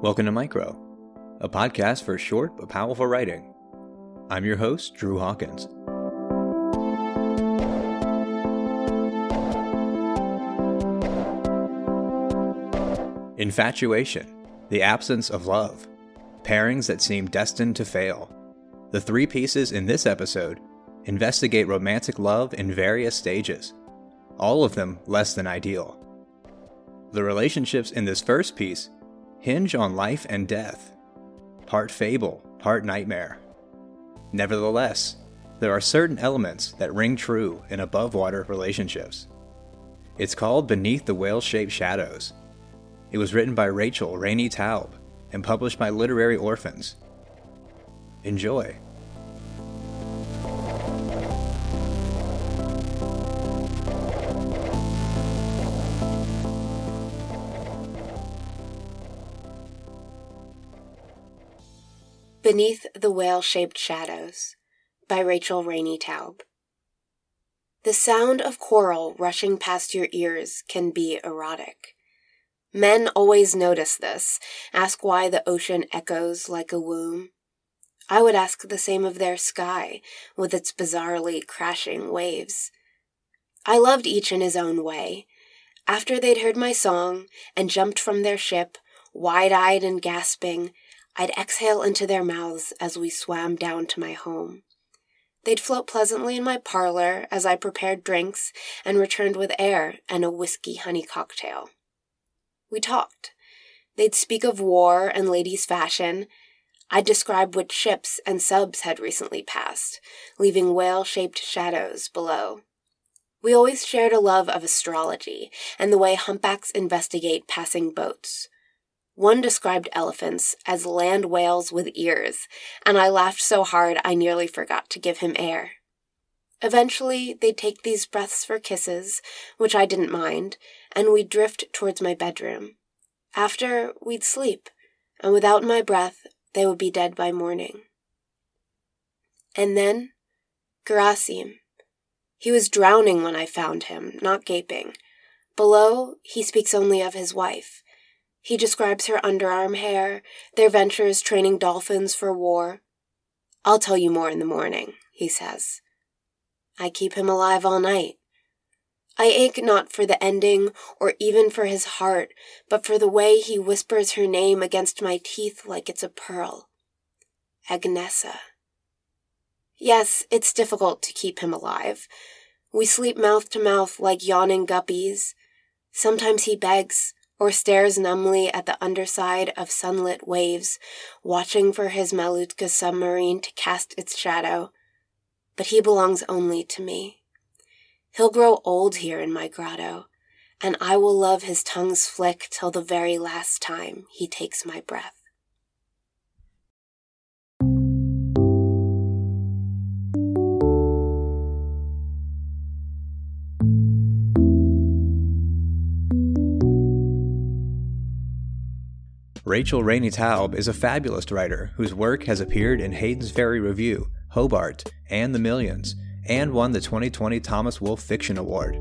Welcome to Micro, a podcast for short but powerful writing. I'm your host, Drew Hawkins. Infatuation, the absence of love, pairings that seem destined to fail. The three pieces in this episode investigate romantic love in various stages, all of them less than ideal. The relationships in this first piece hinge on life and death, part fable, part nightmare. Nevertheless, there are certain elements that ring true in above water relationships. It's called Beneath the Whale Shaped Shadows. It was written by Rachel Ranie Taube and published by Literary Orphans. Enjoy. Beneath the Whale Shaped Shadows by Rachel Ranie Taube. The sound of coral rushing past your ears can be erotic. Men always notice this, ask why the ocean echoes like a womb. I would ask the same of their sky, with its bizarrely crashing waves. I loved each in his own way. After they'd heard my song and jumped from their ship, wide eyed and gasping, I'd exhale into their mouths as we swam down to my home. They'd float pleasantly in my parlor as I prepared drinks and returned with air and a whiskey honey cocktail. We talked. They'd speak of war and ladies' fashion. I'd describe which ships and subs had recently passed, leaving whale shaped shadows below. We always shared a love of astrology and the way humpbacks investigate passing boats. One described elephants as land whales with ears, and I laughed so hard I nearly forgot to give him air. Eventually, they'd take these breaths for kisses, which I didn't mind, and we'd drift towards my bedroom. After, we'd sleep, and without my breath, they would be dead by morning. And then, Gerasim. He was drowning when I found him, not gaping. Below, he speaks only of his wife he describes her underarm hair, their ventures training dolphins for war. I'll tell you more in the morning, he says. I keep him alive all night. I ache not for the ending or even for his heart, but for the way he whispers her name against my teeth like it's a pearl. Agnesa. Yes, it's difficult to keep him alive. We sleep mouth to mouth like yawning guppies. Sometimes he begs, or stares numbly at the underside of sunlit waves, watching for his Malutka submarine to cast its shadow. But he belongs only to me. He'll grow old here in my grotto, and I will love his tongue's flick till the very last time he takes my breath. Rachel Ranie Taube is a fabulist writer whose work has appeared in Hayden's Ferry Review, Hobart, and The Millions, and won the 2020 Thomas Wolfe Fiction Award.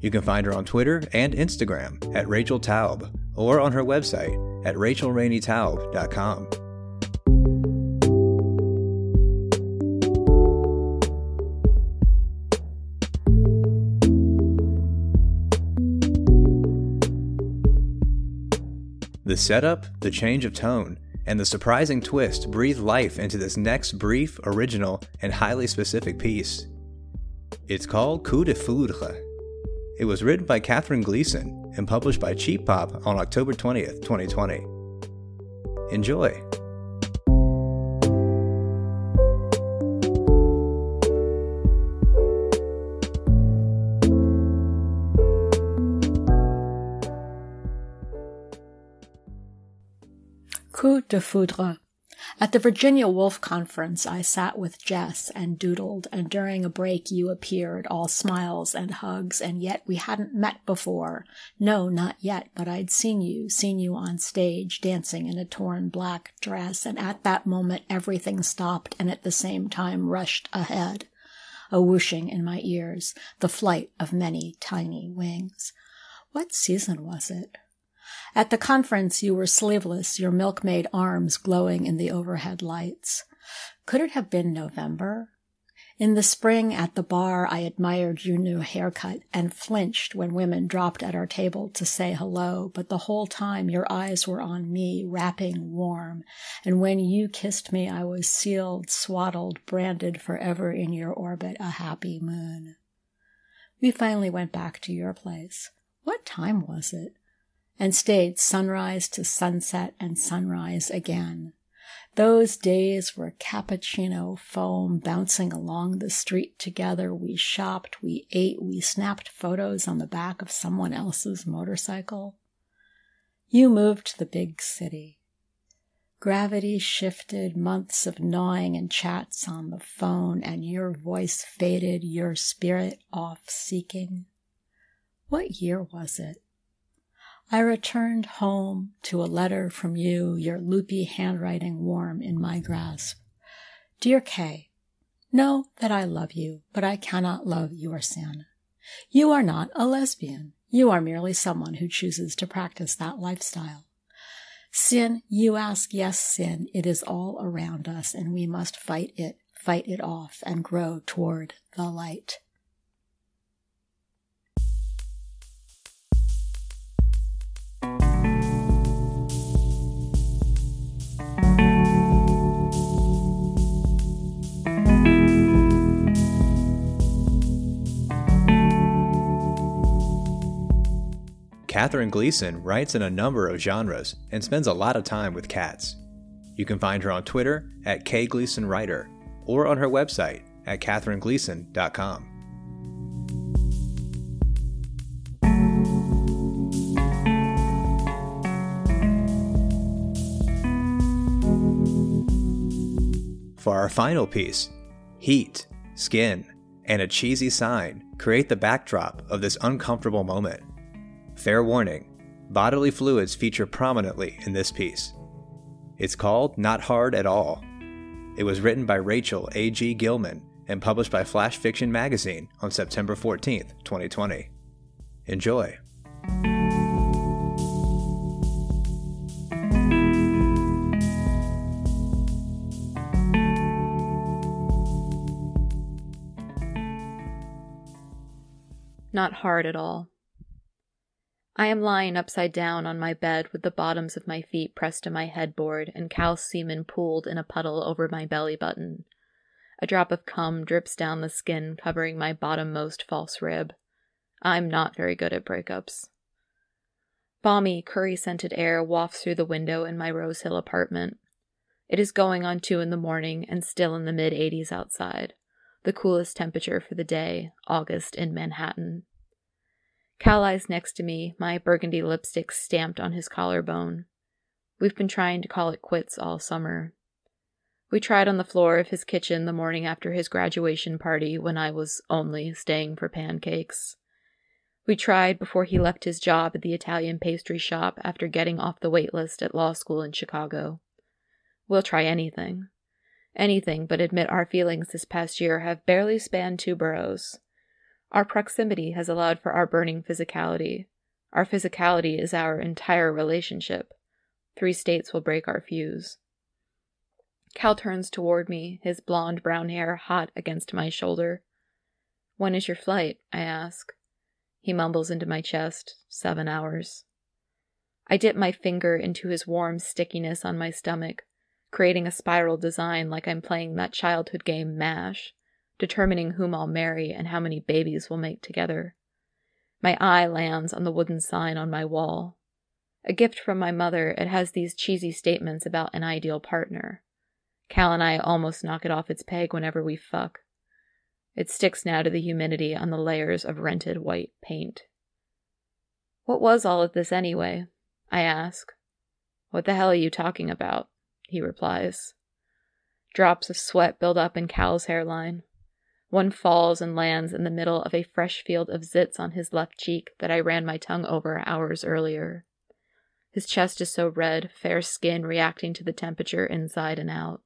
You can find her on Twitter and Instagram at Rachel Taube or on her website at rachelranietaube.com. The setup, the change of tone, and the surprising twist breathe life into this next brief, original, and highly specific piece. It's called Coup de Foudre. It was written by Katherine Gleason and published by Cheap Pop on October 20th, 2020. Enjoy! Coup de foudre. At the Virginia Woolf Conference, I sat with Jess and doodled, and during a break you appeared, all smiles and hugs, and yet we hadn't met before. No, not yet, but I'd seen you, seen you on stage, dancing in a torn black dress, and at that moment everything stopped and at the same time rushed ahead. A whooshing in my ears, the flight of many tiny wings. What season was it? At the conference, you were sleeveless, your milkmaid arms glowing in the overhead lights. Could it have been November? In the spring at the bar, I admired your new haircut and flinched when women dropped at our table to say hello, but the whole time your eyes were on me, wrapping warm, and when you kissed me, I was sealed, swaddled, branded forever in your orbit, a happy moon. We finally went back to your place. What time was it? And stayed sunrise to sunset and sunrise again. Those days were cappuccino foam bouncing along the street together. We shopped, we ate, we snapped photos on the back of someone else's motorcycle. You moved to the big city. Gravity shifted, months of gnawing and chats on the phone, and your voice faded, your spirit off seeking. What year was it? I returned home to a letter from you, your loopy handwriting warm in my grasp. Dear Kay, know that I love you, but I cannot love your sin. You are not a lesbian. You are merely someone who chooses to practice that lifestyle. Sin, you ask, yes, sin, it is all around us, and we must fight it, fight it off, and grow toward the light. Katherine Gleason writes in a number of genres and spends a lot of time with cats. You can find her on Twitter at kgleasonwriter or on her website at katherinegleason.com. For our final piece, heat, skin, and a cheesy sign create the backdrop of this uncomfortable moment. Fair warning bodily fluids feature prominently in this piece. It's called Not Hard at All. It was written by Rachel A.G. Gilman and published by Flash Fiction Magazine on September 14th, 2020. Enjoy. Not hard at all. I am lying upside down on my bed with the bottoms of my feet pressed to my headboard and cow semen pooled in a puddle over my belly button. A drop of cum drips down the skin, covering my bottommost false rib. I'm not very good at breakups. Balmy, curry scented air wafts through the window in my Rose Hill apartment. It is going on two in the morning and still in the mid 80s outside, the coolest temperature for the day, August in Manhattan. Cal lies next to me, my burgundy lipstick stamped on his collarbone. We've been trying to call it quits all summer. We tried on the floor of his kitchen the morning after his graduation party when I was only staying for pancakes. We tried before he left his job at the Italian pastry shop after getting off the wait list at law school in Chicago. We'll try anything. Anything but admit our feelings this past year have barely spanned two boroughs. Our proximity has allowed for our burning physicality. Our physicality is our entire relationship. Three states will break our fuse. Cal turns toward me, his blonde brown hair hot against my shoulder. When is your flight? I ask. He mumbles into my chest, seven hours. I dip my finger into his warm stickiness on my stomach, creating a spiral design like I'm playing that childhood game MASH determining whom I'll marry and how many babies we'll make together. My eye lands on the wooden sign on my wall. A gift from my mother, it has these cheesy statements about an ideal partner. Cal and I almost knock it off its peg whenever we fuck. It sticks now to the humidity on the layers of rented white paint. What was all of this anyway? I ask. What the hell are you talking about? He replies. Drops of sweat build up in Cal's hairline. One falls and lands in the middle of a fresh field of zits on his left cheek that I ran my tongue over hours earlier. His chest is so red, fair skin reacting to the temperature inside and out.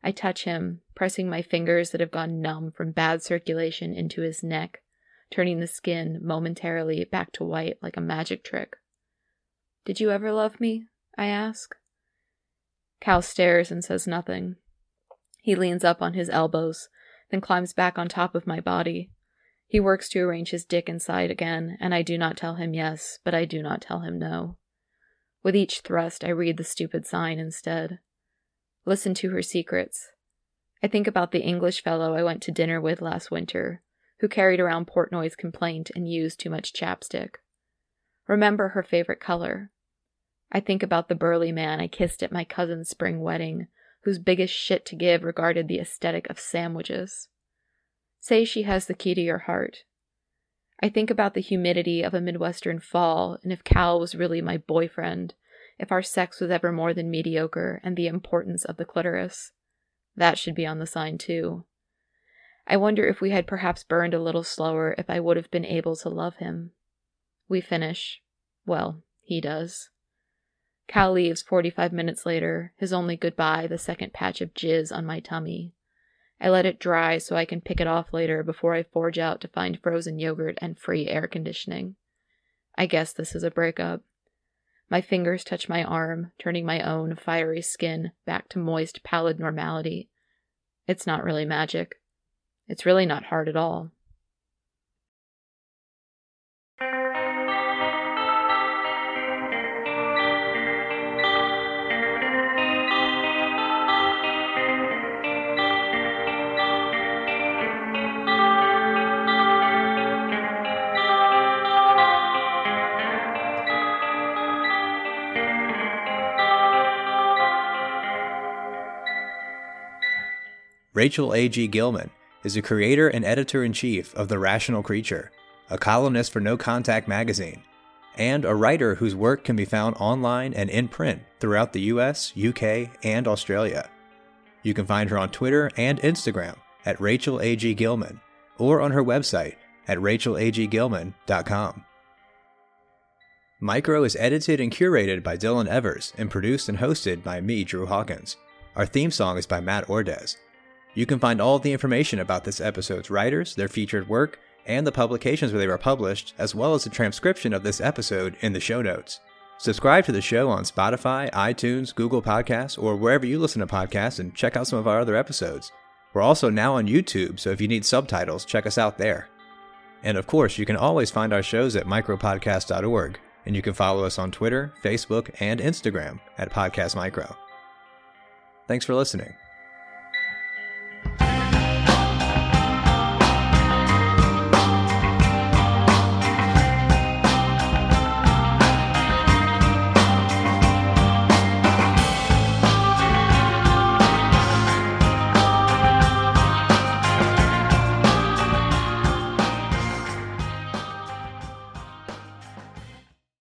I touch him, pressing my fingers that have gone numb from bad circulation into his neck, turning the skin momentarily back to white like a magic trick. Did you ever love me? I ask. Cal stares and says nothing. He leans up on his elbows, then climbs back on top of my body. He works to arrange his dick inside again, and I do not tell him yes, but I do not tell him no. With each thrust, I read the stupid sign instead. Listen to her secrets. I think about the English fellow I went to dinner with last winter, who carried around Portnoy's complaint and used too much chapstick. Remember her favorite color. I think about the burly man I kissed at my cousin's spring wedding, whose biggest shit to give regarded the aesthetic of sandwiches. Say she has the key to your heart. I think about the humidity of a Midwestern fall, and if Cal was really my boyfriend, if our sex was ever more than mediocre, and the importance of the clitoris. That should be on the sign, too. I wonder if we had perhaps burned a little slower if I would have been able to love him. We finish. Well, he does. Cal leaves 45 minutes later, his only goodbye the second patch of jizz on my tummy. I let it dry so I can pick it off later before I forge out to find frozen yogurt and free air conditioning. I guess this is a breakup. My fingers touch my arm, turning my own fiery skin back to moist, pallid normality. It's not really magic. It's really not hard at all. Rachel A.G. Gilman is the creator and editor in chief of The Rational Creature, a columnist for No Contact magazine, and a writer whose work can be found online and in print throughout the US, UK, and Australia. You can find her on Twitter and Instagram at Rachel A.G. Gilman or on her website at rachelaggilman.com. Micro is edited and curated by Dylan Evers and produced and hosted by me, Drew Hawkins. Our theme song is by Matt Ordez. You can find all the information about this episode's writers, their featured work, and the publications where they were published, as well as a transcription of this episode in the show notes. Subscribe to the show on Spotify, iTunes, Google Podcasts, or wherever you listen to podcasts and check out some of our other episodes. We're also now on YouTube, so if you need subtitles, check us out there. And of course, you can always find our shows at micropodcast.org, and you can follow us on Twitter, Facebook, and Instagram at Podcast Micro. Thanks for listening.